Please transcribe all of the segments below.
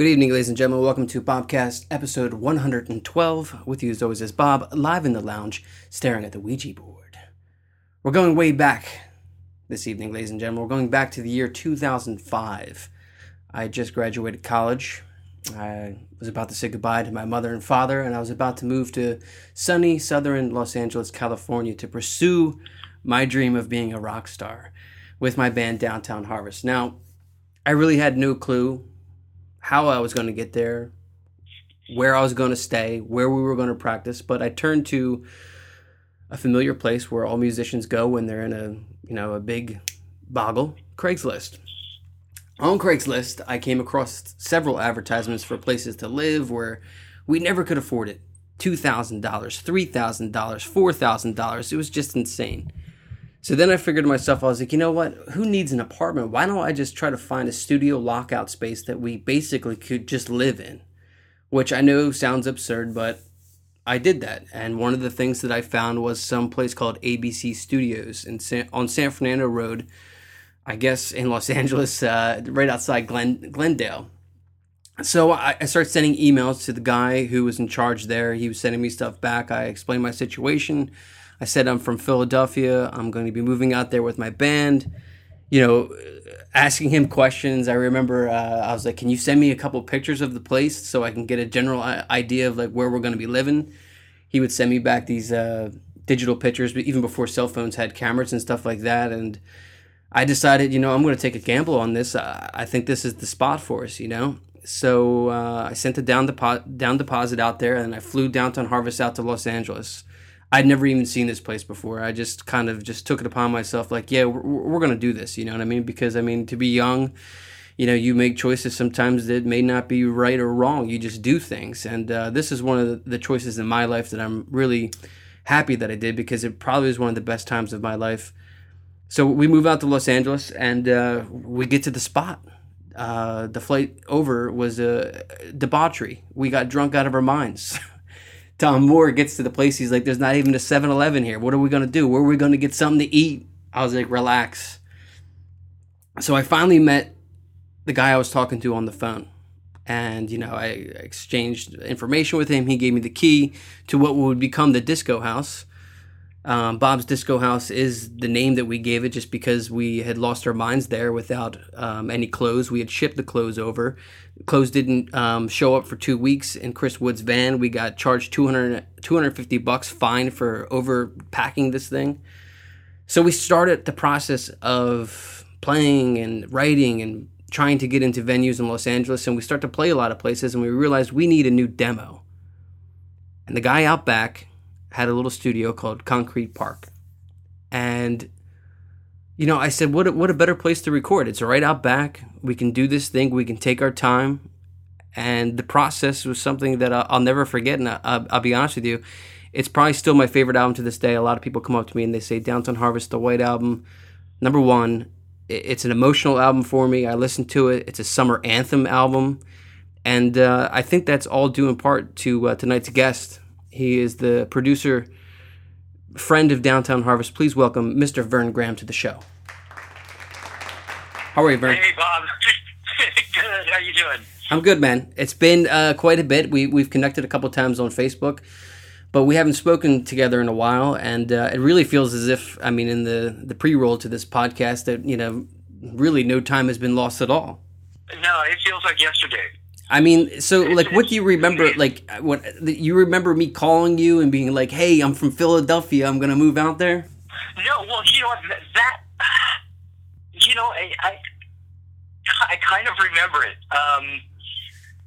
Good evening, ladies and gentlemen. Welcome to Bobcast episode 112. With you as always is Bob, live in the lounge, staring at the Ouija board. We're going way back this evening, ladies and gentlemen. We're going back to the year 2005. I just graduated college. I was about to say goodbye to my mother and father, and I was about to move to sunny southern Los Angeles, California to pursue my dream of being a rock star with my band Downtown Harvest. Now, I really had no clue how I was going to get there, where I was going to stay, where we were going to practice, but I turned to a familiar place where all musicians go when they're in a, you know, a big boggle, Craigslist. On Craigslist, I came across several advertisements for places to live where we never could afford it. $2,000, $3,000, $4,000. It was just insane. So then I figured to myself, I was like, you know what? Who needs an apartment? Why don't I just try to find a studio lockout space that we basically could just live in? Which I know sounds absurd, but I did that. And one of the things that I found was some place called ABC Studios in San, on San Fernando Road, I guess in Los Angeles, uh, right outside Glen, Glendale. So I, I started sending emails to the guy who was in charge there. He was sending me stuff back. I explained my situation. I said I'm from Philadelphia. I'm going to be moving out there with my band. You know, asking him questions. I remember uh, I was like, "Can you send me a couple pictures of the place so I can get a general idea of like where we're going to be living?" He would send me back these uh, digital pictures, but even before cell phones had cameras and stuff like that. And I decided, you know, I'm going to take a gamble on this. I think this is the spot for us. You know, so uh, I sent a down deposit down deposit out there, and I flew downtown Harvest out to Los Angeles. I'd never even seen this place before. I just kind of just took it upon myself, like, yeah, we're, we're going to do this. You know what I mean? Because I mean, to be young, you know, you make choices sometimes that may not be right or wrong. You just do things, and uh, this is one of the choices in my life that I'm really happy that I did because it probably was one of the best times of my life. So we move out to Los Angeles, and uh, we get to the spot. Uh, the flight over was a debauchery. We got drunk out of our minds. Tom Moore gets to the place. He's like, "There's not even a 7-Eleven here. What are we gonna do? Where are we gonna get something to eat?" I was like, "Relax." So I finally met the guy I was talking to on the phone, and you know, I exchanged information with him. He gave me the key to what would become the disco house. Um, Bob's Disco House is the name that we gave it just because we had lost our minds there without um, any clothes. We had shipped the clothes over. Clothes didn't um, show up for two weeks in Chris Wood's van. We got charged 200, 250 bucks fine for overpacking this thing. So we started the process of playing and writing and trying to get into venues in Los Angeles. And we start to play a lot of places and we realized we need a new demo. And the guy out back had a little studio called Concrete Park. And you know, I said, what a, what a better place to record. It's right out back. We can do this thing. We can take our time. And the process was something that I'll, I'll never forget. And I, will I'll be honest with you, it's probably still my favorite album to this day. A lot of people come up to me and they say, Downtown Harvest, the White Album, number one. It's an emotional album for me. I listen to it. It's a summer anthem album. And uh, I think that's all due in part to uh, tonight's guest, he is the producer, friend of Downtown Harvest. Please welcome Mr. Verne Graham to the show. How are you, Verne? Hey, Bob. good. How you doing? I'm good, man. It's been uh, quite a bit. We we've connected a couple times on Facebook, but we haven't spoken together in a while, and uh, it really feels as if I mean, in the the pre-roll to this podcast, that you know, really no time has been lost at all. No, it feels like yesterday. I mean, so like, what do you remember? Like, what you remember me calling you and being like, "Hey, I'm from Philadelphia. I'm gonna move out there." No, well, you know that, you know, I, I, I kind of remember it. Um,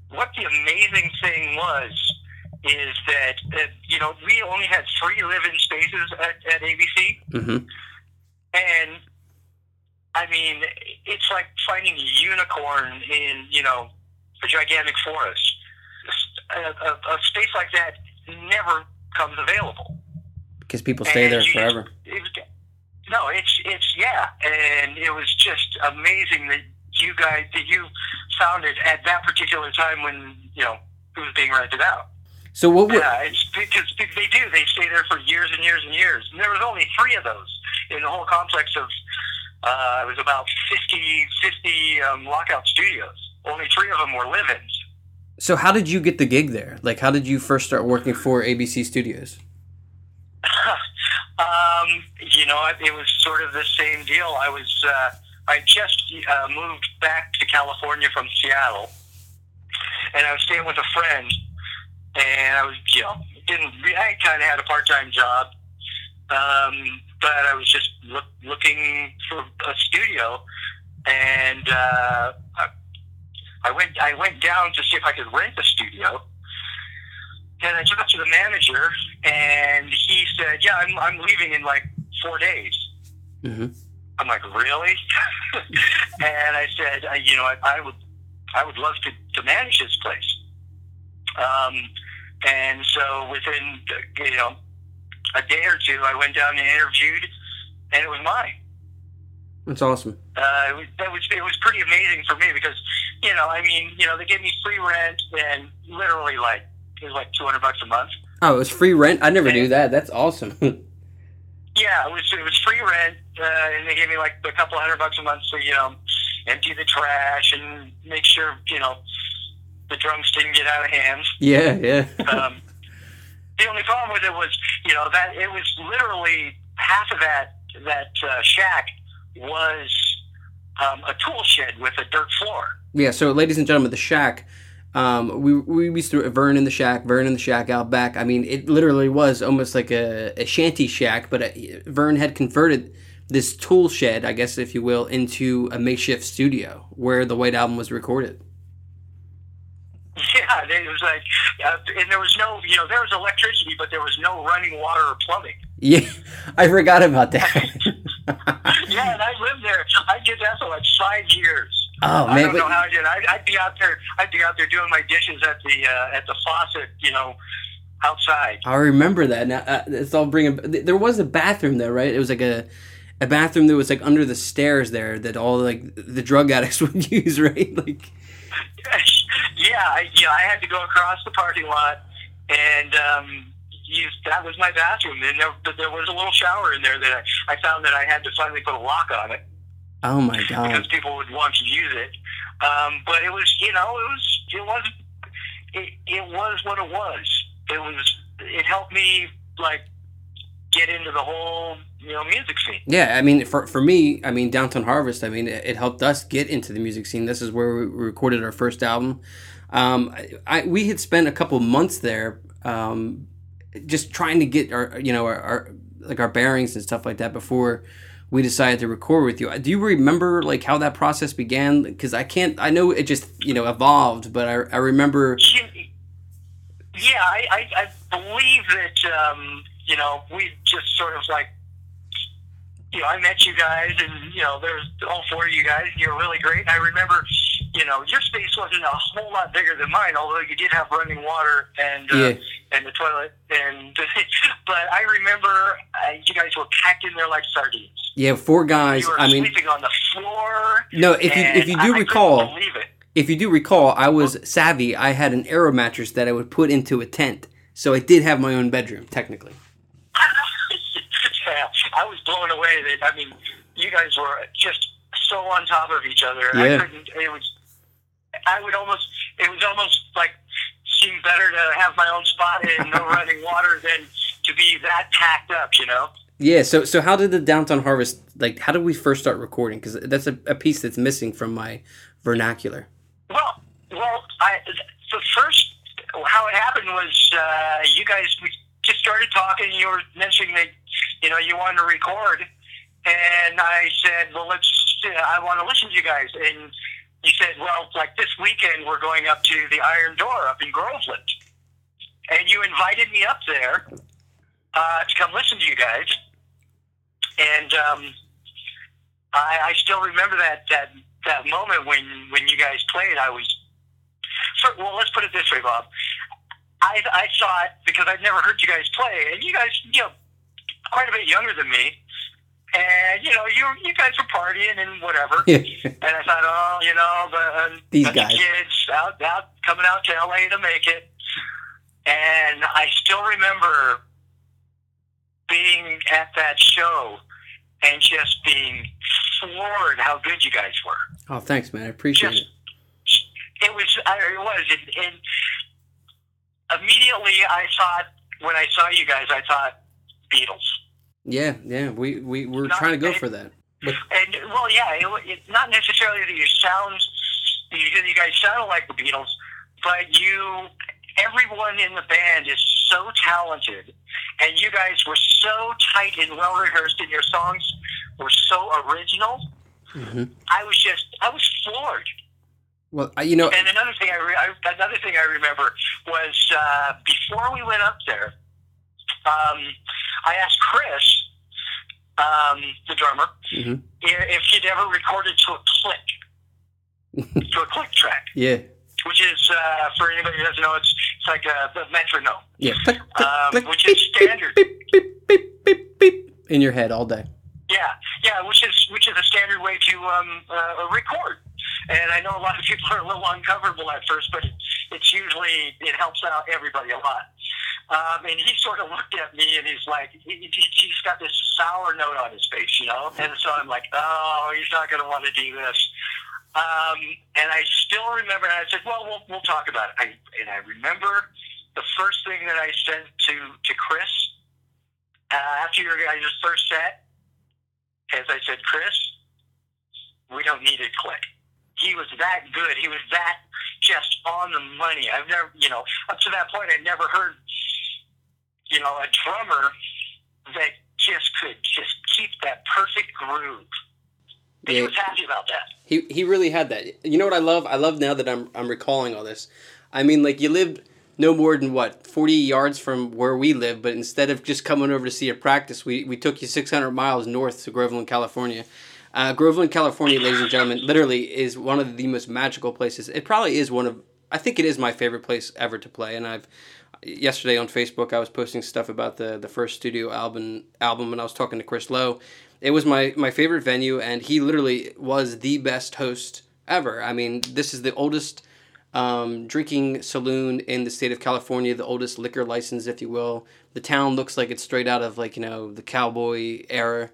what the amazing thing was is that uh, you know we only had three live-in spaces at, at ABC, mm-hmm. and I mean, it's like finding a unicorn in you know a gigantic forest. A, a, a space like that never comes available because people stay and there forever. Just, it, no, it's it's yeah, and it was just amazing that you guys that you found it at that particular time when you know it was being rented out. So what? Would, yeah, it's because they do. They stay there for years and years and years. And there was only three of those in the whole complex of. Uh, it was about 50, 50 um, lockout studios only three of them were live-ins. So how did you get the gig there? Like, how did you first start working for ABC Studios? um, you know, it, it was sort of the same deal. I was, uh, I just uh, moved back to California from Seattle, and I was staying with a friend, and I was, you know, didn't. I kind of had a part-time job, um, but I was just look, looking for a studio, and uh, I, I went. I went down to see if I could rent a studio. And I talked to the manager, and he said, "Yeah, I'm, I'm leaving in like four days." Mm-hmm. I'm like, "Really?" and I said, uh, "You know, I, I would, I would love to, to manage this place." Um, and so within, you know, a day or two, I went down and interviewed, and it was mine. That's awesome. Uh, it was, that was it was pretty amazing for me because, you know, I mean, you know, they gave me free rent and literally like it was like two hundred bucks a month. Oh, it was free rent. I never knew that. That's awesome. yeah, it was it was free rent, uh, and they gave me like a couple hundred bucks a month to you know empty the trash and make sure you know the drunks didn't get out of hand. Yeah, yeah. um, the only problem with it was, you know, that it was literally half of that that uh, shack was um, a tool shed with a dirt floor. Yeah. So, ladies and gentlemen, the shack. Um, we we used to Verne in the shack, Verne in the shack out back. I mean, it literally was almost like a, a shanty shack, but a, Verne had converted this tool shed, I guess, if you will, into a makeshift studio where the White Album was recorded. Yeah, it was like, uh, and there was no, you know, there was electricity, but there was no running water or plumbing. Yeah, I forgot about that. yeah, and I lived there. I did that for like five years. Oh man, I don't know how I did. I'd, I'd be out there. I'd be out there doing my dishes at the uh, at the faucet, you know, outside. I remember that. Now uh, it's all bringing. There was a bathroom there, right? It was like a a bathroom that was like under the stairs there that all like the drug addicts would use, right? Like yeah, I, yeah, I had to go across the parking lot, and um, that was my bathroom. And there, there was a little shower in there that I, I found that I had to finally put a lock on it. Oh my god! Because people would want to use it, um, but it was, you know, it was, it was, it, it was what it was. It was, it helped me like get into the whole you know music scene. Yeah, I mean, for for me, I mean, Downtown Harvest. I mean, it, it helped us get into the music scene. This is where we recorded our first album. Um, I, we had spent a couple months there, um, just trying to get our you know our, our like our bearings and stuff like that before we decided to record with you. Do you remember like how that process began? Because I can't. I know it just you know evolved, but I, I remember. Yeah, I, I, I believe that um, you know we just sort of like you know I met you guys and you know there's all four of you guys and you're really great. And I remember you know your space wasn't a whole lot bigger than mine, although you did have running water and uh, Yeah. and the toilet and but I remember uh, you guys were packed in there like sardines. Yeah, four guys. You were I mean, sleeping on the floor. No, if you- if you do I- I recall- believe it. if you do recall, I was savvy. I had an aero mattress that I would put into a tent, so I did have my own bedroom technically. yeah, I was blown away that I mean, you guys were just so on top of each other. Yeah. I couldn't. It was. I would almost. It was almost like seemed better to have my own spot and no running water than to be that packed up. You know. Yeah. So so how did the Downtown Harvest like? How did we first start recording? Because that's a, a piece that's missing from my vernacular. Well, well, I the first how it happened was uh, you guys we just started talking. You were mentioning that you know you wanted to record, and I said, well, let's. I want to listen to you guys, and you said, well, like this weekend we're going up to the Iron Door up in Groveland, and you invited me up there uh, to come listen to you guys, and um, I, I still remember that that that moment when when you guys played. I was for, well. Let's put it this way, Bob. I I saw it because I'd never heard you guys play, and you guys, you know, quite a bit younger than me, and you know, you you guys were partying and whatever. And I thought, oh, you know, uh, the These bunch of guys. kids out out coming out to LA to make it. And I still remember being at that show and just being floored how good you guys were. Oh, thanks, man. I appreciate Just, it. it was. I, it was, and, and immediately I thought when I saw you guys, I thought Beatles. Yeah, yeah, we we were Not- trying to go it- for that. And well, yeah, it, it, not necessarily that you sound, you, you guys sound like the Beatles, but you, everyone in the band is so talented, and you guys were so tight and well rehearsed, and your songs were so original. hmm I was just, I was floored. Well, I, you know, And another thing I, re- I another thing I remember was uh, before we went up there, um, I asked Chris, um, the drummer, Mhm. if he'd ever recorded to a click, to a click track, yeah, which is uh, for anybody who doesn't know, it's it's like a, a metronome, yeah, click, click, um, click, which is beep, standard. beep, beep, beep, beep, beep, in your head all day. Yeah, yeah, which is which is a standard way to um, uh, record. And I know a lot of people are a little uncomfortable at first, but it, it's usually it helps out everybody a lot. Um, and he sort of looked at me and he's like, he, he, he's got this sour note on his face, you know. And so I'm like, oh, he's not going to want to do this. Um, and I still remember. And I said, well, we'll we'll talk about it. I, and I remember the first thing that I sent to to Chris uh, after your guys' first set as I said, Chris, we don't need a click. He was that good. He was that just on the money. I've never, you know, up to that point, I'd never heard, you know, a drummer that just could just keep that perfect groove. And he was happy about that. He he really had that. You know what I love? I love now that I'm I'm recalling all this. I mean, like you lived no more than what forty yards from where we live, but instead of just coming over to see a practice, we we took you six hundred miles north to Groveland, California. Uh, Groveland, California, ladies and gentlemen, literally is one of the most magical places. It probably is one of. I think it is my favorite place ever to play, and I've yesterday on Facebook I was posting stuff about the the first studio album album and I was talking to Chris Lowe. It was my my favorite venue and he literally was the best host ever. I mean, this is the oldest um, drinking saloon in the state of California, the oldest liquor license, if you will. The town looks like it's straight out of like you know the cowboy era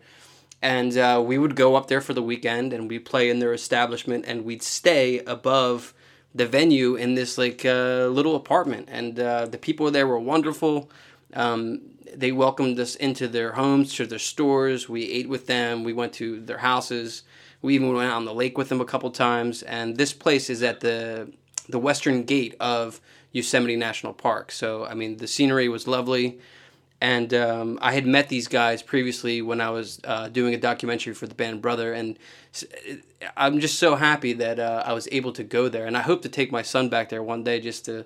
and uh, we would go up there for the weekend and we'd play in their establishment and we'd stay above the venue in this like uh, little apartment. And uh, the people there were wonderful. Um, they welcomed us into their homes to their stores. We ate with them. We went to their houses. We even went out on the lake with them a couple times. And this place is at the the western gate of yosemite national park. So i mean the scenery was lovely and um, I had met these guys previously when I was uh, doing a documentary for the band Brother, and I'm just so happy that uh, I was able to go there, and I hope to take my son back there one day just to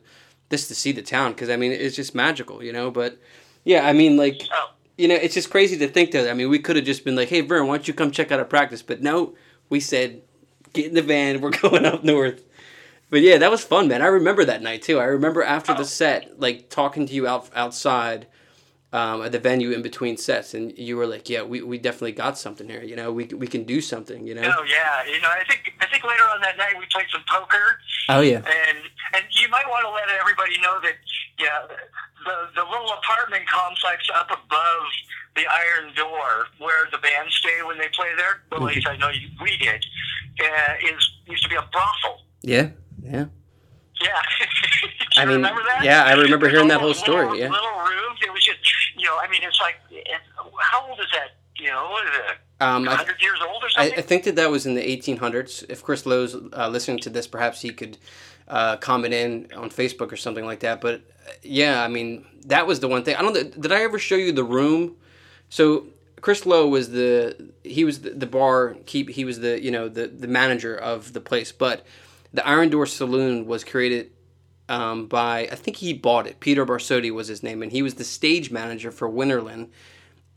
just to see the town because I mean it's just magical, you know. But yeah, I mean like Oh, you know it's just crazy to think that I mean we could have just been like, hey Verne, why don't you come check out our practice? But no, we said get in the van, we're going up north. But yeah, that was fun, man. I remember that night too. I remember after the set, like talking to you out outside um, at the venue in between sets, and you were like, "Yeah, we, we definitely got something here. You know, we we can do something. You know." oh yeah. You know, I think I think later on that night we played some poker. Oh yeah. and and you might want to let everybody know that yeah the the little apartment complex up above the iron door where the band stay when they play there well, at least I know you, we did uh, is used to be a brothel Yeah. Yeah. yeah I mean, remember that yeah, I remember hearing that whole story, little, yeah. little rooms it was just you know I mean it's like how old is that you know what is it Um, I, 100 years old or something I think that that was in the 1800s. If Chris Lowe's uh, listening to this, perhaps he could uh, comment in on Facebook or something like that. But uh, yeah, I mean, that was the one thing. I don't. Did I ever show you the room? So Chris Lowe was the he was the, the bar keep he was the you know the the manager of the place. But the Iron Door Saloon was created um, by I think he bought it. Peter Barsotti was his name, and he was the stage manager for Winterland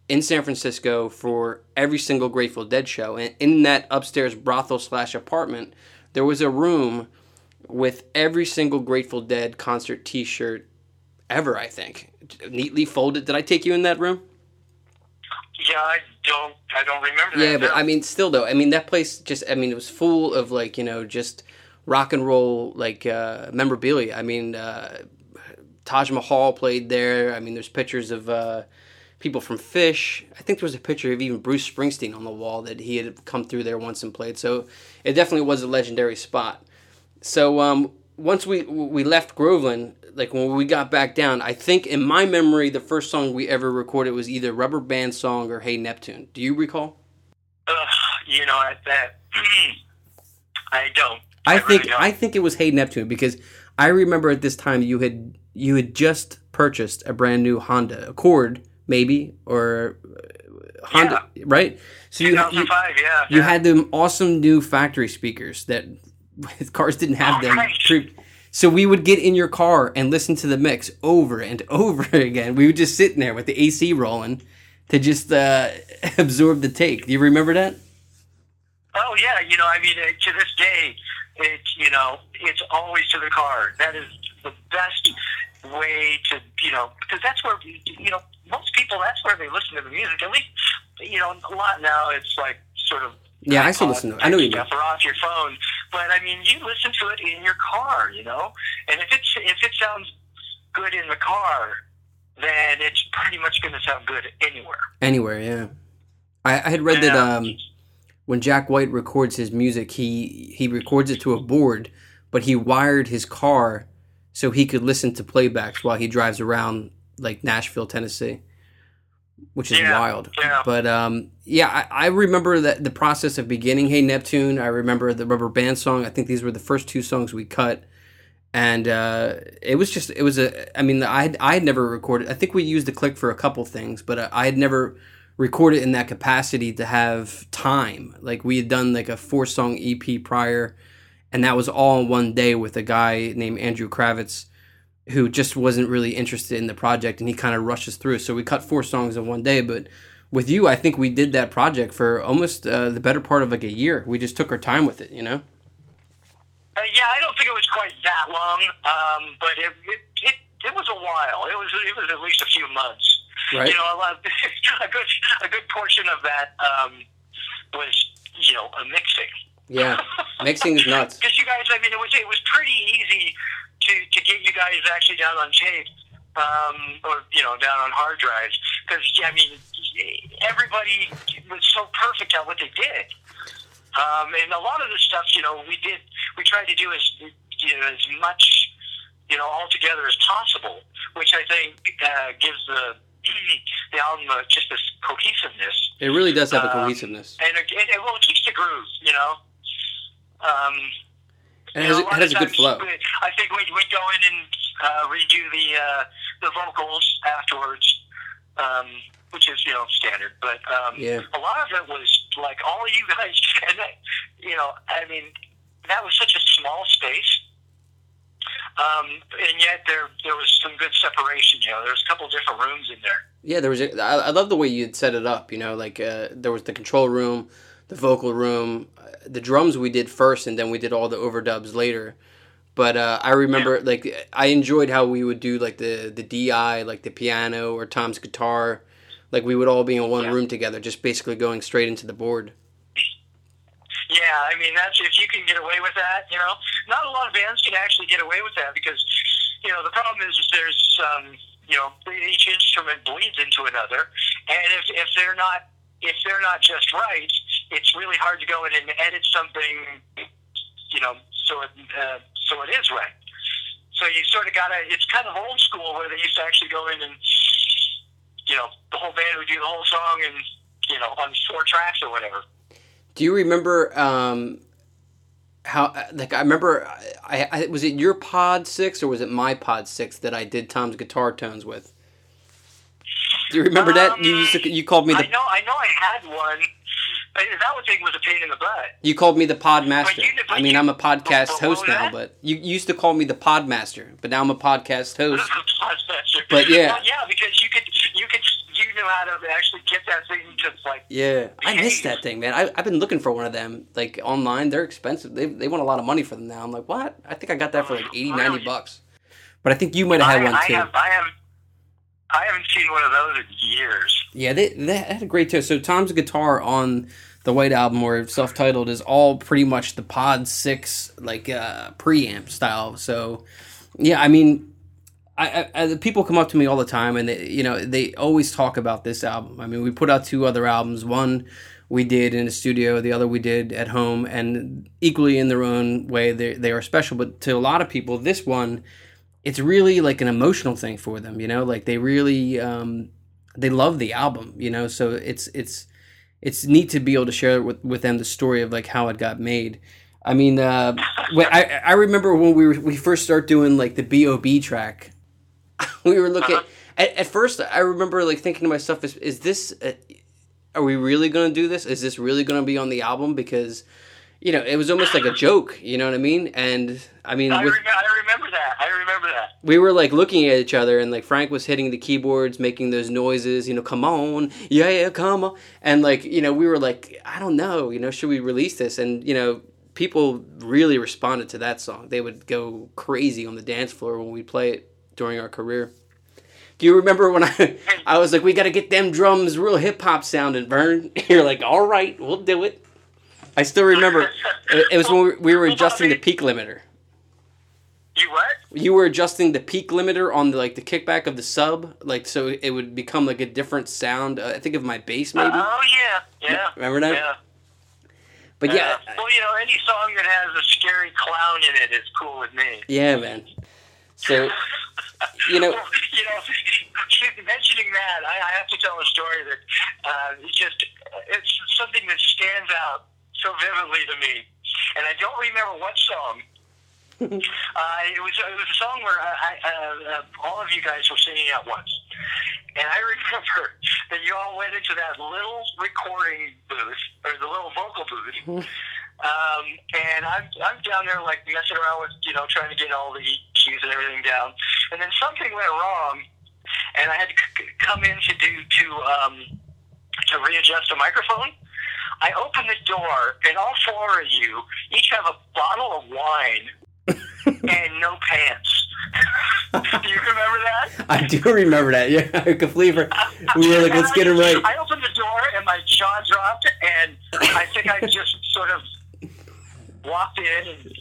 in San Francisco for every single Grateful Dead show. And in that upstairs brothel slash apartment, there was a room with every single Grateful Dead concert T-shirt ever. I think neatly folded. Did I take you in that room? yeah I don't I don't remember that Yeah, but no. I mean, still though, I mean that place just, I mean, it was full of like you know just rock and roll like uh, memorabilia. I mean, uh, Taj Mahal played there. I mean, there's pictures of uh, people from Phish. I think there was a picture of even Bruce Springsteen on the wall that he had come through there once and played. So it definitely was a legendary spot. So um, once we we left Groveland, like when we got back down, I think in my memory the first song we ever recorded was either Rubber Band Song or Hey Neptune. Do you recall? Ugh, you know that I don't. I, I think really. I think it was Hey Neptune because I remember at this time you had you had just purchased a brand new Honda Accord, maybe or uh, Honda, right? So you you, yeah. you yeah. had them awesome new factory speakers that cars didn't have them. Right. So we would get in your car and listen to the mix over and over again. We would just sit in there with the AC rolling to just uh, absorb the take. Do you remember that? Oh yeah, you know, I mean, uh, to this day, it's you know, it's always to the car. That is the best way to you know, because that's where you know most people. That's where they listen to the music. At least you know, a lot now it's like sort of. Yeah, I still listen to it. I know you stuff or off your phone, but I mean, you listen to it in your car, you know, and if it's if it sounds good in the car, then it's pretty much going to sound good anywhere. Anywhere, yeah. I, I had read that um, when Jack White records his music, he he records it to a board, but he wired his car so he could listen to playbacks while he drives around like Nashville, Tennessee, which is Yeah, wild. yeah. But um, yeah, I, I remember that the process of beginning Hey Neptune. I remember the Rubber Band song. I think these were the first two songs we cut. And uh, it was just, it was a, I mean, I had, I had never recorded, I think we used the click for a couple things, but uh, I had never recorded in that capacity to have time. Like we had done like a four song EP prior, and that was all in one day with a guy named Andrew Kravitz who just wasn't really interested in the project and he kind of rushes through. So we cut four songs in one day, but with you, I think we did that project for almost uh, the better part of like a year. We just took our time with it, you know? Uh, yeah, I don't think it was quite that long, um, but it, it it it was a while. It was it was at least a few months. Right? You know, a, lot, a good a good portion of that um, was you know a mixing. Yeah. Mixing is nuts. Because you guys, I mean, it was it was pretty easy to to get you guys actually down on tape, um, or you know, down on hard drives. Because I mean, everybody was so perfect at what they did. Um, and a lot of the stuff, you know, we did, we tried to do as, you know, as much, you know, all together as possible, which I think uh, gives the the album uh, just this cohesiveness, It really does have a Um, cohesiveness. and it, it, well, it keeps the groove, you know. Um, And it has, know, a, it has a good flow. I think we'd, we'd go in and uh, redo the uh, the vocals afterwards, um, which is you know standard. But um, Yeah. a lot of it was like all of you guys, and that, you know, I mean, that was such a small space. Um, and yet there there was some good separation. You know, there was a couple different rooms in there. Yeah, there was. A, I, I love the way you had set it up. You know, like uh, there was the control room, the vocal room, uh, the drums we did first, and then we did all the overdubs later. But uh, I remember, like, I enjoyed how we would do like the the DI, like the piano or Tom's guitar. Like we would all be in one Yeah. room together, just basically going straight into the board. Yeah, I mean that's if you can get away with that, you know. Not a lot of bands can actually get away with that because, you know, the problem is, is there's um, you know, each instrument bleeds into another, and if if they're not if they're not just right, it's really hard to go in and edit something, you know, so it uh, so it is right. So you sort of gotta. It's kind of old school where they used to actually go in and, you know, the whole band would do the whole song and you know on four tracks or whatever. Do you remember um, how? Like I remember, I, I was it your Pod Six or was it my Pod Six that I did Tom's guitar tones with? Do you remember that? You used to, you called me I the know, I know, I had one. That one thing was a pain in the butt. you called me the Pod Master. You- I mean, I'm a podcast but host now, that? but you used to call me the Pod Master, but now I'm a podcast host. Podmaster. But yeah. Well, yeah, because you could, you could, knew how to actually get that thing to like. Yeah, I missed that thing, man. I, I've been looking for one of them, like online. They're expensive. They, they want a lot of money for them now. I'm like, what? I think I got that for like 80, 90 bucks. But I think you might have had I, one I too. have, I have, I haven't seen one of those in years. Yeah, they, they had a great too. So Tom's guitar on the White Album or self-titled is all pretty much the Pod Six like uh, preamp style. So yeah, I mean, I, I, people come up to me all the time and they you know they always talk about this album. I mean, we put out two other albums. One we did in the studio, the other we did at home, and equally in their own way, they they are special. But to a lot of people, this one, it's really like an emotional thing for them. You know, like they really um, they love the album. You know, so it's it's it's neat to be able to share with with them the story of like how it got made. I mean, uh, I I remember when we were we first start doing like the B.O.B. track, we were looking. Uh-huh. At, at first, I remember like thinking to myself, "Is is this? Uh, are we really going to do this? Is this really going to be on the album?" Because, you know, it was almost like a joke. You know what I mean? And I mean, I, with, rem- I remember that. I remember that. we were like looking at each other, and like Frank was hitting the keyboards, making those noises. You know, come on, yeah, yeah, come on, and like you know, we were like, I don't know, you know, should we release this? And you know. People really responded to that song. They would go crazy on the dance floor when we play it during our career. Do you remember when I I was like, we got to get them drums real hip hop sounding, Verne? You're like, all right, we'll do it. I still remember it, was when we, we were adjusting the peak limiter. You what? You were adjusting the peak limiter on the like the kickback of the sub, like so it would become like a different sound. Uh, I think of my bass maybe. Oh yeah, yeah. Remember that? Yeah. But yeah, Uh, well, you know, any song that has a scary clown in it is cool with me. yeah, man. So you know, you know, mentioning that, I, I have to tell a story that uh, it's just it's something that stands out so vividly to me, and I don't remember what song. uh, it was it was a song where I, I, uh, uh, all of you guys were singing at once, and I remember that you all went into that little recording booth or the little vocal booth. Um, and I'm, I'm down there like messing around with, you know, trying to get all the EQs and everything down. And then something went wrong, and I had to c- come in to do to um, to readjust a microphone. I open the door, and all four of you each have a bottle of wine and no pants. do you remember that? I do remember that. Yeah, I completely. We were like, let's get it right. I opened the door and my jaw dropped, and I think I just sort of walked in and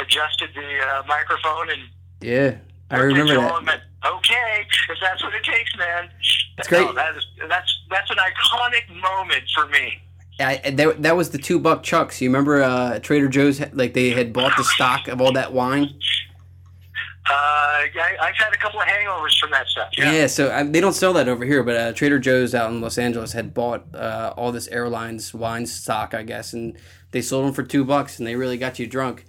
adjusted the uh, microphone and Yeah, I remember that. and went, okay, if that's what it takes, man. That's great. No, that is, that's that's an iconic moment for me. I, I- that, that was the two buck chucks. You remember uh, Trader Joe's? Like they had bought the stock of all that wine. Uh, I, I've had a couple of hangovers from that stuff. Yeah, Yeah. so they don't sell that over here, but uh, Trader Joe's out in Los Angeles had bought uh, all this airlines wine stock, I guess, and they sold them for two bucks, and they really got you drunk.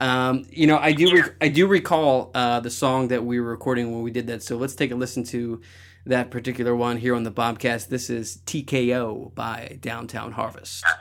Um, you know, I do rec- I do recall uh, the song that we were recording when we did that. So let's take a listen to that particular one here on the Bobcast. This is TKO by Downtown Harvest.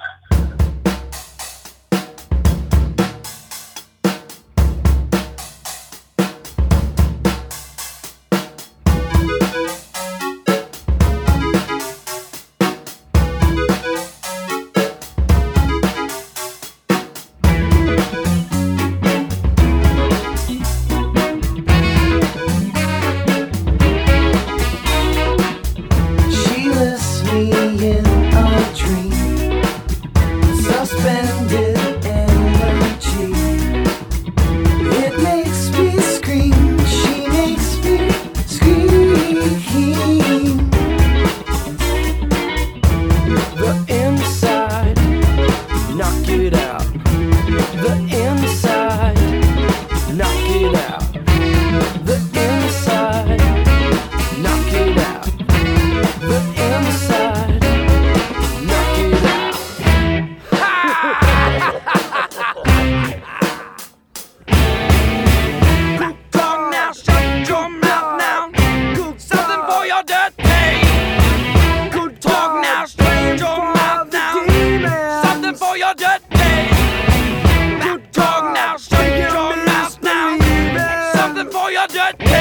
for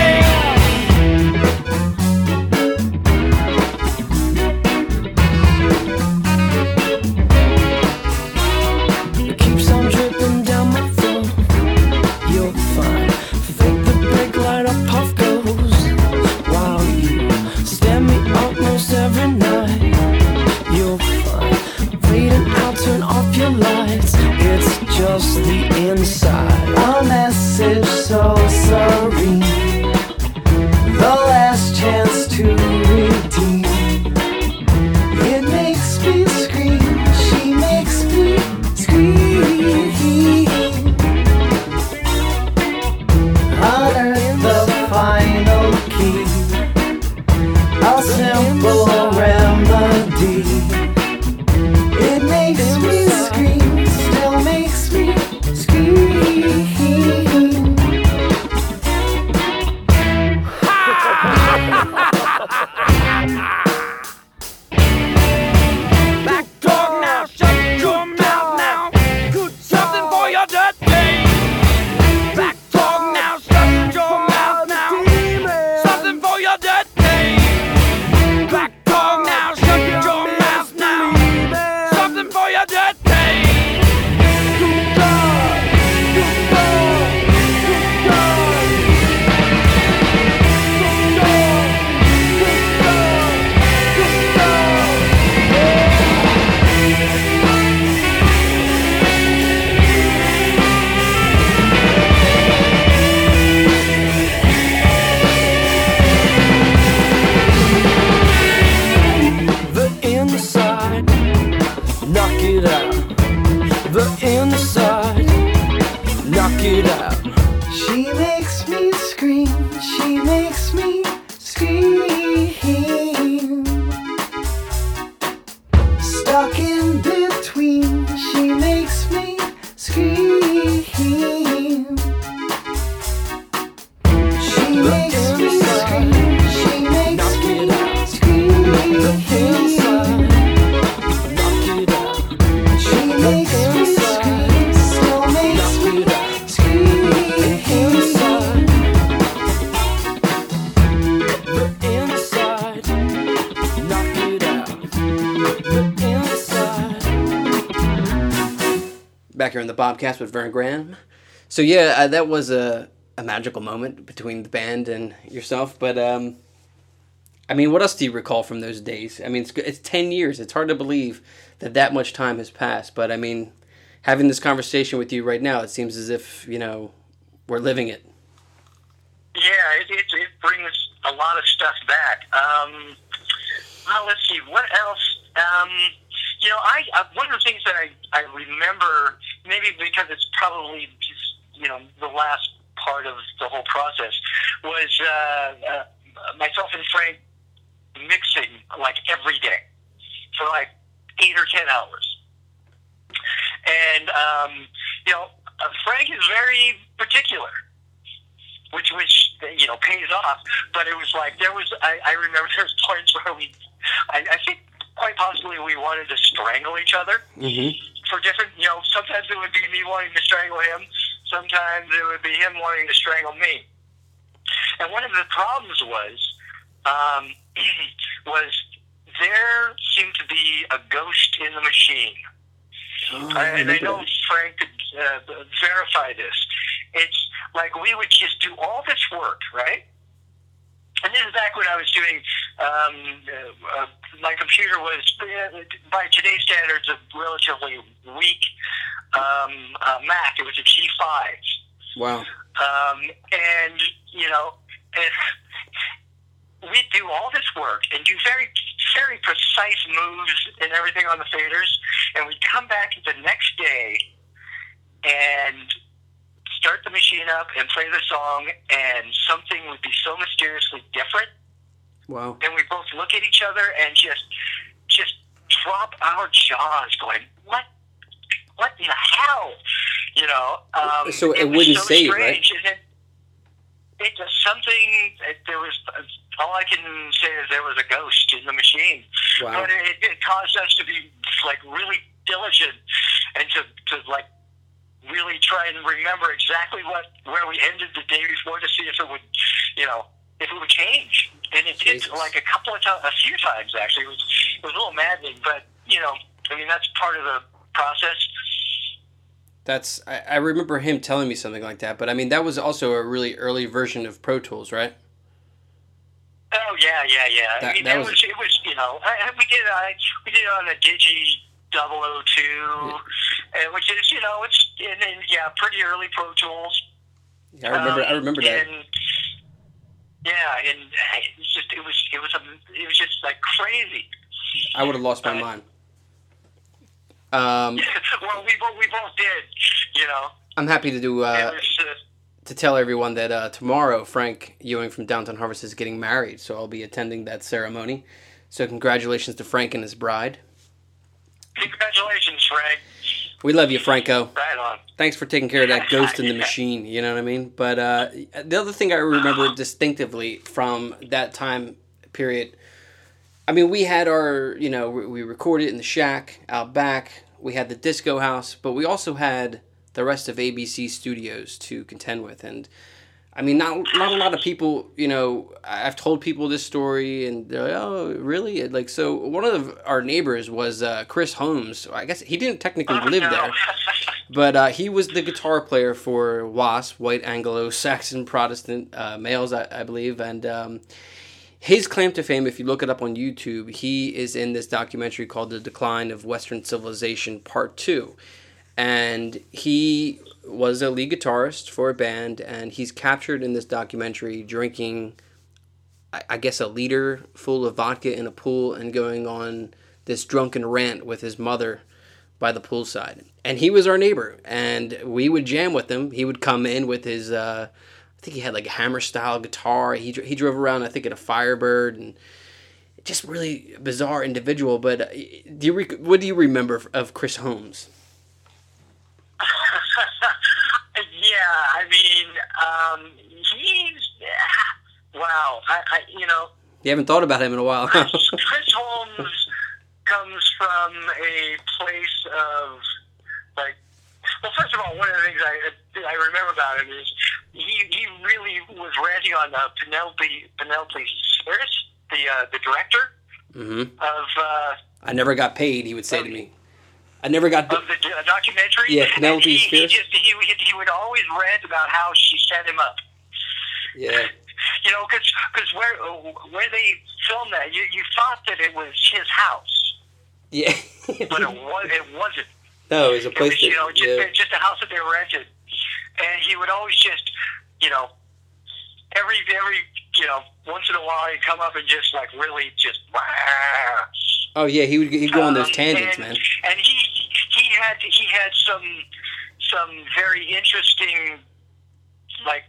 Bobcast with Verne Graham. So yeah, uh, that was a, a magical moment between the band and yourself. But um, I mean, what else do you recall from those days? I mean, it's it's ten years. It's hard to believe that that much time has passed. But I mean, having this conversation with you right now, it seems as if you know we're living it. Yeah, it, it, it brings a lot of stuff back. Um, well, let's see, what else? Um, you know, I uh, one of the things that I, I remember, maybe because it's probably just, you know the last part of the whole process, was uh, uh, myself and Frank mixing like every day for like eight or ten hours. And um, you know, uh, Frank is very particular, which which you know pays off. But it was like there was I, I remember there was points where we, I, I think quite possibly we wanted to strangle each other Mm-hmm. for different. You know, sometimes it would be me wanting to strangle him. Sometimes it would be him wanting to strangle me. And one of the problems was um, was there seemed to be a ghost in the machine. Oh, I, and I know Frank could uh, verify this. It's like we would just do all this work, right? And this is back when I was doing. Um, uh, uh, my computer was, uh, by today's standards, a relatively weak um, uh, Mac. It was a G5. Wow. Um, and, you know, if we do all this work and do very, very precise moves and everything on the faders, and we come back the next day and start the machine up and play the song, and something would be so mysteriously different, Wow. and we both look at each other and just, just drop our jaws, going, "What? What in the hell?" You know. Um, So it was wouldn't so save, right? strange, and it, it was something. It, there was all I can say is there was a ghost in the machine, Wow. but it, it caused us to be like really diligent and to, to like really try and remember exactly what where we ended the day before to see if it would, you know, if it would change. And it did Jesus. like a couple of times, a few times actually. It was it was a little maddening, but you know, I mean that's part of the process. That's I, I remember him telling me something like that. But I mean, that was also a really early version of Pro Tools, right? Oh yeah, yeah, yeah. That- I mean, that was- was, it was you know I, I- we did I we did it on a Digi 002, uh, which is you know it's and then yeah pretty early Pro Tools. Yeah, I remember. I Um, remember that. And, yeah, and it was just it was it was a it was just like crazy. I would have lost my uh, mind. Um, well, we both we both did, you know. I'm happy to do uh, was, uh, to tell everyone that uh, tomorrow Frank Ewing from Downtown Harvest is getting married, so I'll be attending that ceremony. So congratulations to Frank and his bride. congratulations, Frank. We love you, Franco. Right on. Thanks for taking care of that ghost in the machine. You know what I mean? But uh, the other thing I remember distinctively from that time period, I mean, we had our, you know, we we recorded in the shack out back. We had the disco house, but we also had the rest of ABC Studios to contend with. And I mean, not not a lot of people, you know, I've told people this story, and they're like, "Oh, really?" Like, so one of our neighbors was uh, Chris Holmes. I guess he didn't technically live there. But uh, he was the guitar player for WASP, White Anglo Saxon Protestant uh, males, I, I believe. And um, his claim to fame, if you look it up on YouTube, he is in this documentary called The Decline of Western Civilization Part 2. And he was a lead guitarist for a band, and he's captured in this documentary drinking, I, I guess, a liter full of vodka in a pool and going on this drunken rant with his mother by the poolside. And he was our neighbor, and we would jam with him. He would come in with his, uh, I think he had like a hammer style guitar. He, he drove around, I think, in a Firebird, and just really bizarre individual. But uh, do you rec- what do you remember of Chris Holmes? I mean, um, he's wow. I, I you know, You haven't thought about him in a while. Chris, Chris Holmes comes from a place of like. Well, first of all, one of the things I I remember about him is he he really was ranting on uh, Penelope Penelope the uh, the director hmm of uh, I never got paid. He would say to me. I never got. of the d- documentary. Yeah, Penelope he, he just he, he would always rant about how she set him up. yeah. You know, because cause where where they filmed that, you you thought that it was his house, Yeah. but it was it wasn't. no, it was a place was, you know, just, Yeah. just a house that they rented, and he would always just, you know, every every you know once in a while he'd come up and just like really just. Oh yeah, he would he'd go on those Um, tangents, and, man. And he he had he had some some very interesting like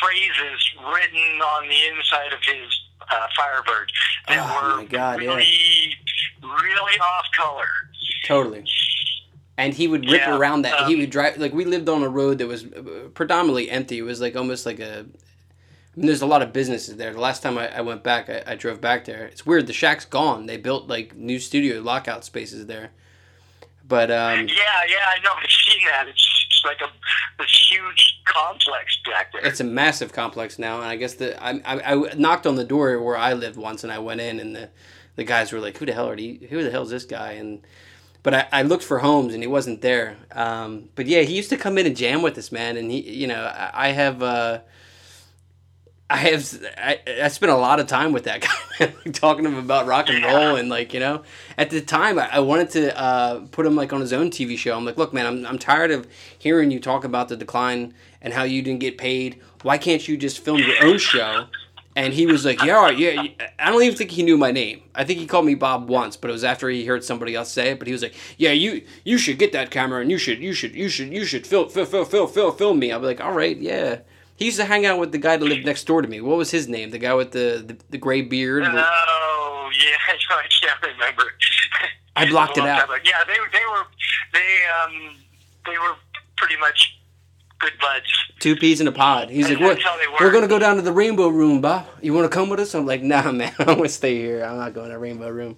phrases written on the inside of his uh, Firebird that Oh, were God, yeah. really really off color. Totally. And he would rip Yeah, around that. he um, would drive like we lived on a road that was uh, predominantly empty. It was like almost like a. Mean, there's a lot of businesses there. The last time I, I went back, I, I drove back there. It's weird. The shack's gone. They built like new studio lockout spaces there. But um, Yeah, yeah, I know. I've seen that. It's, it's like a this huge complex back there. it's a massive complex now. And I guess the I, I, I knocked on the door where I lived once, and I went in, and the the guys were like, "Who the hell are you? Who the hell is this guy?" And but I, I looked for Holmes and he wasn't there. Um, but yeah, he used to come in and jam with us, man. And he, you know, I, I have, uh, I have, I, I spent a lot of time with that guy, talking to him about rock and roll and like, you know, at the time I, I wanted to uh, put him like on his own TV show. I'm like, look, man, I'm, I'm tired of hearing you talk about the decline and how you didn't get paid. Why can't you just film your own show? And he was like, "Yeah, right, yeah." I don't even think he knew my name. I think he called me Bob once, but it was after he heard somebody else say it. But he was like, "Yeah, you you should get that camera, and you should you should you should you should film film film film, film me." I'll be like, "All right, yeah." He used to hang out with the guy that lived next door to me. What was his name? The guy with the the, the gray beard. Oh yeah, I can't remember. I blocked It was it a long out. time. Yeah, they they were they um they were pretty much good buds. Two peas in a pod. He's like, That's "What? We're gonna go down to the Rainbow Room, Bob. You want to come with us?" I'm like, "Nah, man. I'm gonna stay here. I'm not going to Rainbow Room."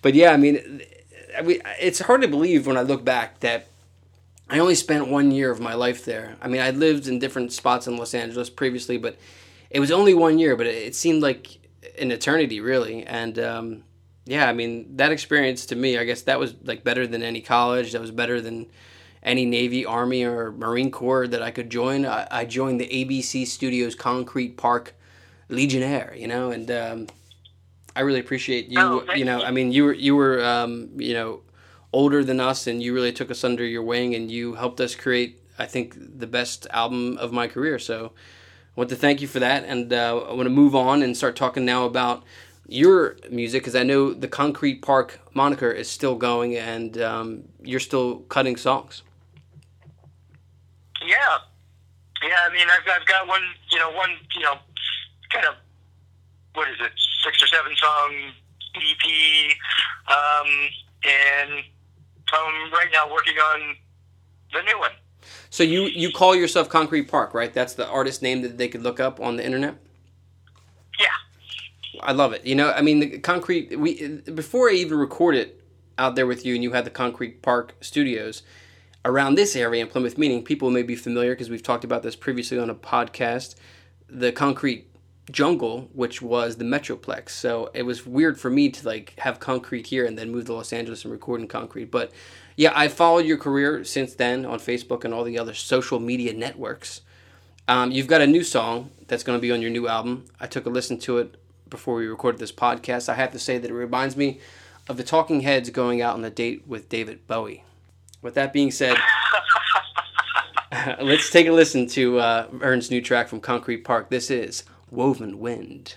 But yeah, I mean, I mean, it's hard to believe when I look back that I only spent one year of my life there. I mean, I lived in different spots in Los Angeles previously, but it was only one year. But it, seemed like an eternity, really. And um, yeah, I mean, that experience to me, I guess that was like better than any college. That was better than any Navy, Army, or Marine Corps that I could join. I, I joined the ABC Studios Concrete Park Legionnaire, you know, and um, I really appreciate you. Oh, you know. I mean, you were you were um, you know older than us, and you really took us under your wing, and you helped us create, I think, the best album of my career. So I want to thank you for that, and uh, I want to move on and start talking now about your music because I know the Concrete Park moniker is still going, and um, you're still cutting songs. Yeah, yeah. I mean, I've I've got one, you know, one, you know, kind of what is it, six or seven song EP, um, and I'm right now working on the new one. So you you call yourself Concrete Park, right? That's the artist name that they could look up on the internet. Yeah. I love it. You know, I mean, the concrete. We before I even recorded out there with you, and you had the Concrete Park Studios around this area in Plymouth Meeting. People may be familiar because we've talked about this previously on a podcast. The Concrete Jungle, which was the Metroplex. So it was weird for me to like have concrete here and then move to Los Angeles and record in concrete. But yeah, I followed your career since then on Facebook and all the other social media networks. Um, you've got a new song that's going to be on your new album. I took a listen to it before we recorded this podcast. I have to say that it reminds me of the Talking Heads going out on a date with David Bowie. With that being said, let's take a listen to uh, Verne's new track from Concrete Park. This is Woven Wind.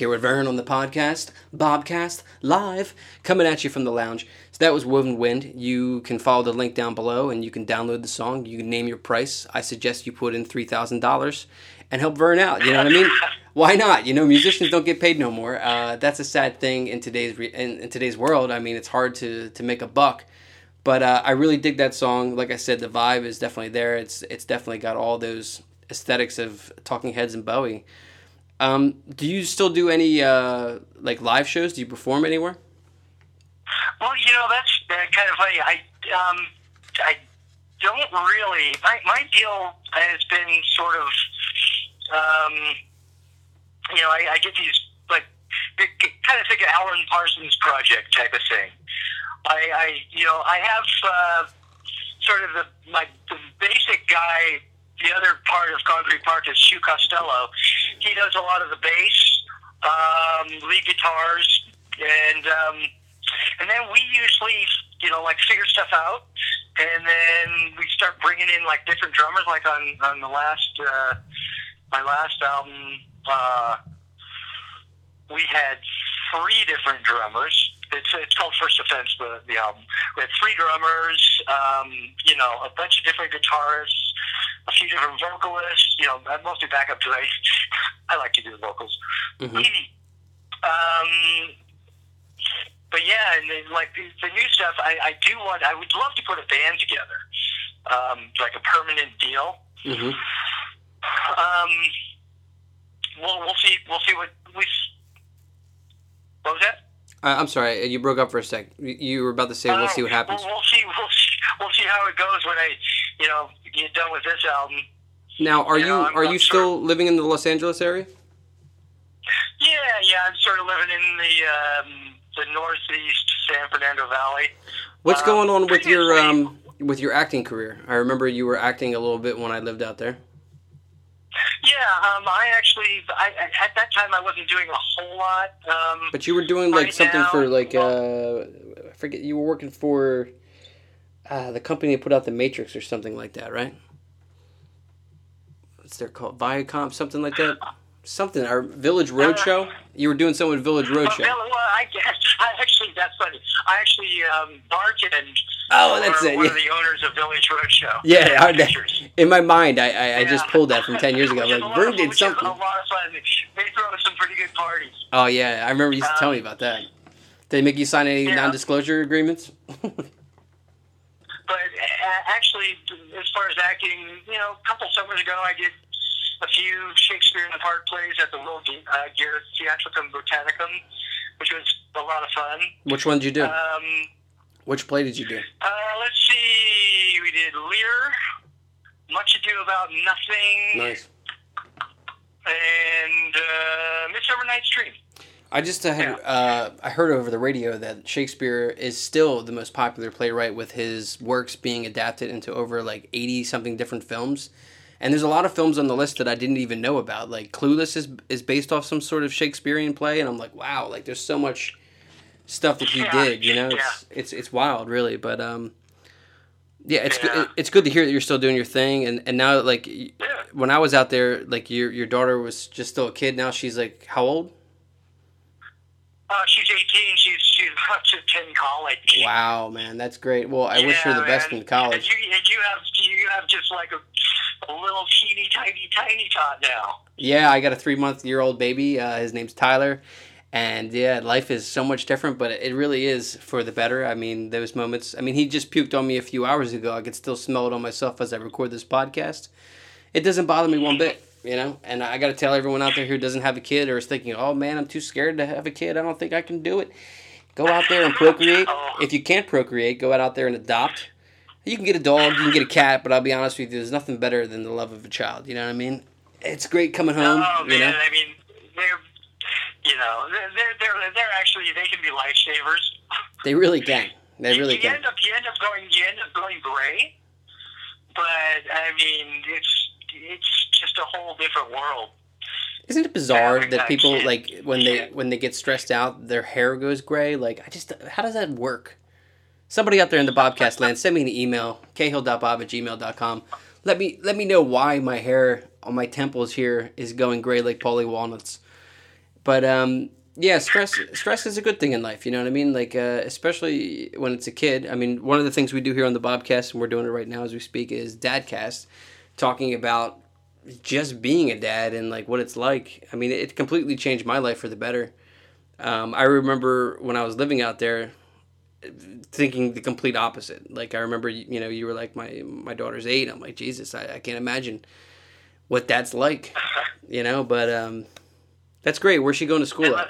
Here with Verne on the podcast, Bobcast, live, coming at you from the lounge. So that was Woven Wind. You can follow the link down below and you can download the song. You can name your price. I suggest you put in $3,000 and help Verne out. You know what I mean? Why not? You know, musicians don't get paid no more. Uh, that's a sad thing in today's re- in, in today's world. I mean, it's hard to, to make a buck. But uh, I really dig that song. Like I said, the vibe is definitely there. It's it's definitely got all those aesthetics of Talking Heads and Bowie. Um, do you still do any uh, like live shows? Do you perform anywhere? Well, you know that's uh, kind of funny. I um, I don't really. My my deal has been sort of, um, you know, I, I get these like kind of think of Alan Parsons project type of thing. I, I you know I have uh, sort of the my the basic guy. The other part of Concrete Park is Hugh Costello. He does a lot of the bass, um, lead guitars, and um, and then we usually, you know, like figure stuff out, and then we start bringing in like different drummers. Like on on the last uh, my last album, uh, we had three different drummers. It's it's called First Offense, the the album. We had three drummers, um, you know, a bunch of different guitarists, a few different vocalists. You know, I'm mostly backup because I I like to do the vocals. Mhm. Um, but yeah, and then, like the, the new stuff, I, I do want. I would love to put a band together, um, like a permanent deal. Mm-hmm. Um, we'll we'll see. We'll see what we. What was that? Uh, I'm sorry, you broke up for a sec. You- were about to say, "We'll see what happens." We'll, we'll see. We'll see. We'll see how it goes when I, you know, get done with this album. Now, are you you know, I'm are not you sure. still living in the Los Angeles area? Yeah, yeah. I'm sort of living in the um, the northeast San Fernando Valley. What's Um, going on with your um with your acting career? I remember you were acting a little bit when I lived out there. Yeah, um, I actually, I, at that time, I wasn't doing a whole lot. Um, But you were doing like Right something for now, like uh I forget you were working for uh the company that put out the Matrix or something like that, right? What's their called? Viacom, something like that. Something or Village Roadshow. You were doing something with Village well, Roadshow. well, I guess I actually that's funny. I actually um, bartended Oh, that's it, one yeah. of the owners of Village Roadshow. Yeah, I, Pictures. in my mind, I I, I just pulled that from ten years ago. Which is I'm a like, Verne did something. A lot of fun. They throw some pretty good parties. Oh yeah, I remember you used to tell me Um, about that. Did they make you sign any yeah. non-disclosure agreements? But uh, actually, as far as acting, you know, a couple summers ago, I did a few Shakespeare in the Park plays at the Will uh, Garrett Theatricum Botanicum, which was a lot of fun. Which one did you do? Um, Which play did you do? uh, let's see, we did Lear, Much Ado About Nothing, Nice. and uh, Midsummer Night's Dream. I just uh, had Yeah. uh, I heard over the radio that Shakespeare is still the most popular playwright with his works being adapted into over like 80 something different films. And there's a lot of films on the list that I didn't even know about. Like Clueless is is based off some sort of Shakespearean play and I'm like, "Wow, like there's so much stuff that he Yeah, did, you know? It's yeah. it's it's wild, really, but um yeah, it's Yeah. good it's good to hear that you're still doing your thing and and now like Yeah. when I was out there, like your your daughter was just still a kid. Now she's like how old? Uh, she's 18. She's she's about to attend college. Wow, man, that's great. Well, I wish her Yeah, the best man. in college. And you, and you have you have just like a, a little teeny tiny tiny tot now. Yeah, I got a three month year old baby. Uh, his name's Tyler, and yeah, life is so much different, but it really is for the better. I mean, those moments. I mean, he just puked on me a few hours ago. I could still smell it on myself as I record this podcast. It doesn't bother me one bit, you know. And I got to tell everyone out there who doesn't have a kid or is thinking, "Oh man, I'm too scared to have a kid. I don't think I can do it." Go out there and procreate. Oh. If you can't procreate, go out there and adopt. You can get a dog, you can get a cat, but I'll be honest with you, there's nothing better than the love of a child. You know what I mean? It's great coming oh, home. oh man, you know? I mean they're you know they're they're they're, actually they can be lifesavers. They really can. They really you can. end up you end up going you end up going gray, but I mean it's it's just a whole different world. Isn't it bizarre that people like when they when they get stressed out, their hair goes gray? Like I just how does that work? Somebody out there in the Bobcast land, send me an email, cahill.bob at gmail.com. Let me let me know why my hair on my temples here is going gray like Paulie Walnuts. But um yeah, stress stress is a good thing in life, you know what I mean? Like uh, especially when it's a kid. I mean, one of the things we do here on the Bobcast and we're doing it right now as we speak is Dadcast, talking about just being a dad and like what it's like. I mean, it completely changed my life for the better. Um, I remember when I was living out there, thinking the complete opposite. Like I remember, you know, you were like, my my daughter's eight. I'm like, Jesus, I, I can't imagine what that's like, you know. But um, that's great. Where's she going to school at?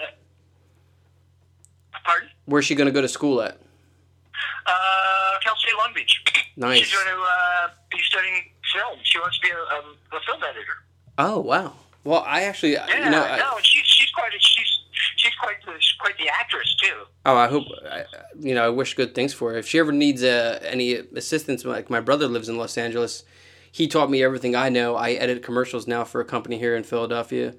Pardon? Where's she going to go to school at? Uh, Cal State Long Beach. Nice. She's going to uh, be studying film. She wants to be a, um, a film editor. Oh wow. Well, I actually, Yeah, you know, I, no, she's she's quite a, she's she's quite the, she's quite the actress too. Oh, I hope I, you know. I wish good things for her. If she ever needs uh, any assistance, like my brother lives in Los Angeles, he taught me everything I know. I edit commercials now for a company here in Philadelphia.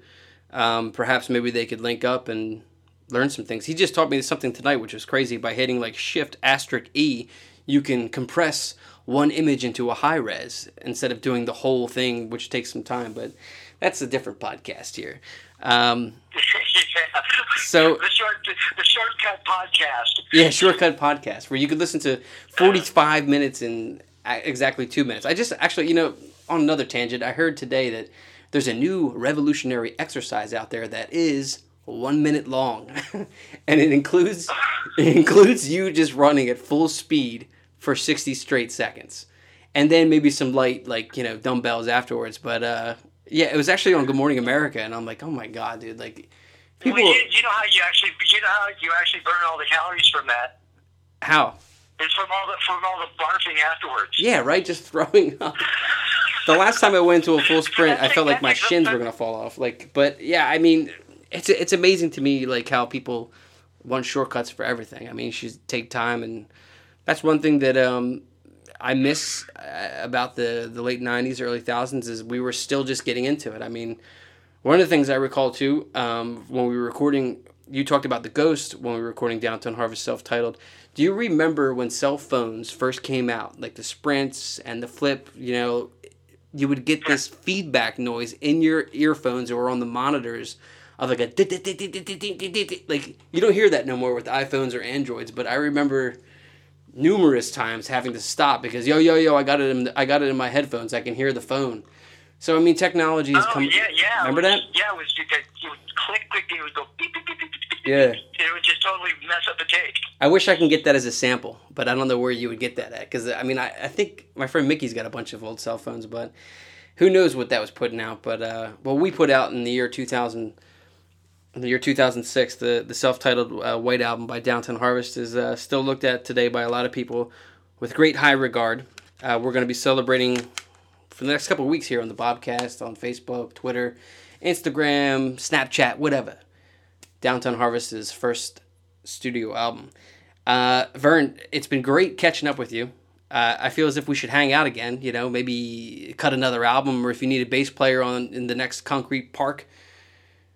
Um, perhaps maybe they could link up and learn some things. He just taught me something tonight, which was crazy. By hitting like Shift asterisk E, you can compress one image into a high res instead of doing the whole thing, which takes some time. But that's a different podcast here. Um, yeah. So- the short the shortcut podcast. Yeah, shortcut podcast where you could listen to 45 minutes in exactly two minutes. I just actually, you know, on another tangent, I heard today that there's a new revolutionary exercise out there that is one minute long, and it includes it includes you just running at full speed for 60 straight seconds, and then maybe some light like you know dumbbells afterwards. But uh, yeah, it was actually on Good Morning America, and I'm like, oh my god, dude, like people, Well, you, you know how you actually you know how you actually burn all the calories from that. how? It's from all the from all the barfing afterwards. Yeah, right. Just throwing up. The last time I went to a full sprint, I felt like my shins were gonna fall off. Like, but yeah, I mean, it's it's amazing to me like how people want shortcuts for everything. I mean, you should take time, and that's one thing that um I miss uh, about the the late '90s, early thousands is we were still just getting into it. I mean, one of the things I recall too, um, when we were recording, you talked about the Ghost when we were recording Downtown Harvest self-titled. Do you remember when cell phones first came out, like the Sprints and the Flip? You know, you would get this feedback noise in your earphones or on the monitors of like a like you don't hear that no more with iPhones or Androids. But I remember numerous times having to stop because yo yo yo I got it in I got it in my headphones. I can hear the phone. So I mean, technology is Oh come. yeah, yeah. Remember was, that? Yeah, it was you would click click it would go beep beep beep beep beep. Yeah. It would just totally mess up the take. I wish I can get that as a sample, but I don't know where you would get that at. Because I mean, I, I think my friend Mickey's got a bunch of old cell phones, but who knows what that was putting out? But uh, what we put out in the year 2000, in the year 2006, the the self-titled uh, White Album by Downtown Harvest is uh, still looked at today by a lot of people with great high regard. Uh, we're going to be celebrating for the next couple weeks here on the Bobcast on Facebook, Twitter, Instagram, Snapchat, whatever Downtown Harvest's first studio album. Uh, Verne, it's been great catching up with you. Uh, I feel as if we should hang out again. You know, maybe cut another album, or if you need a bass player on in the next Concrete Park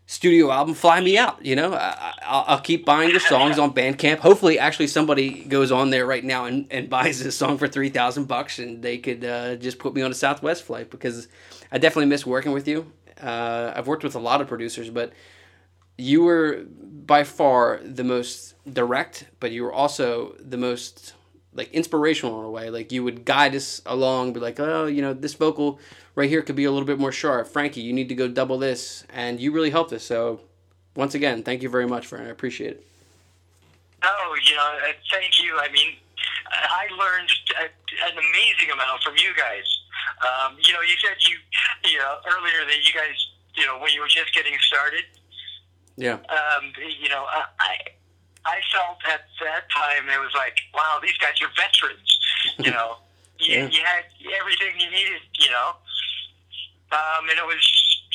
studio album, fly me out. You know, I, I'll, I'll keep buying your songs on Bandcamp. Hopefully, actually, somebody goes on there right now and, and buys this song for three thousand bucks, and they could uh, just put me on a Southwest flight because I definitely miss working with you. Uh, I've worked with a lot of producers, but you were by far the most direct, but you were also the most like inspirational in a way. Like you would guide us along, be like, oh, you know, this vocal right here could be a little bit more sharp. Frankie, you need to go double this, and you really helped us. So, once again, thank you very much, Verne. I appreciate it. Oh, you know, uh, thank you. I mean, I learned an amazing amount from you guys. Um, you know, you said you, you know, earlier that you guys, you know, when you were just getting started, Yeah. um, you know, I, I felt at that time it was like, wow, these guys are veterans. You know, you, Yeah. you had everything you needed. You know, um, and it was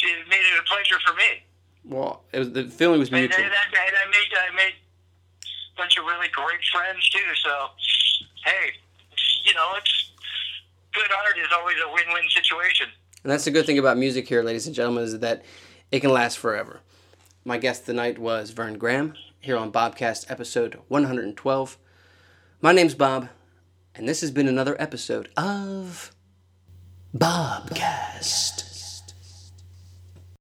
it made it a pleasure for me. Well, it was the feeling was And, and, mutual. and I made I made a bunch of really great friends too. So, hey, you know, it's good art is always a win-win situation. And that's the good thing about music here, ladies and gentlemen, is that it can last forever. My guest tonight was Verne Graham here on Bobcast episode 112. My name's Bob, and this has been another episode of Bobcast.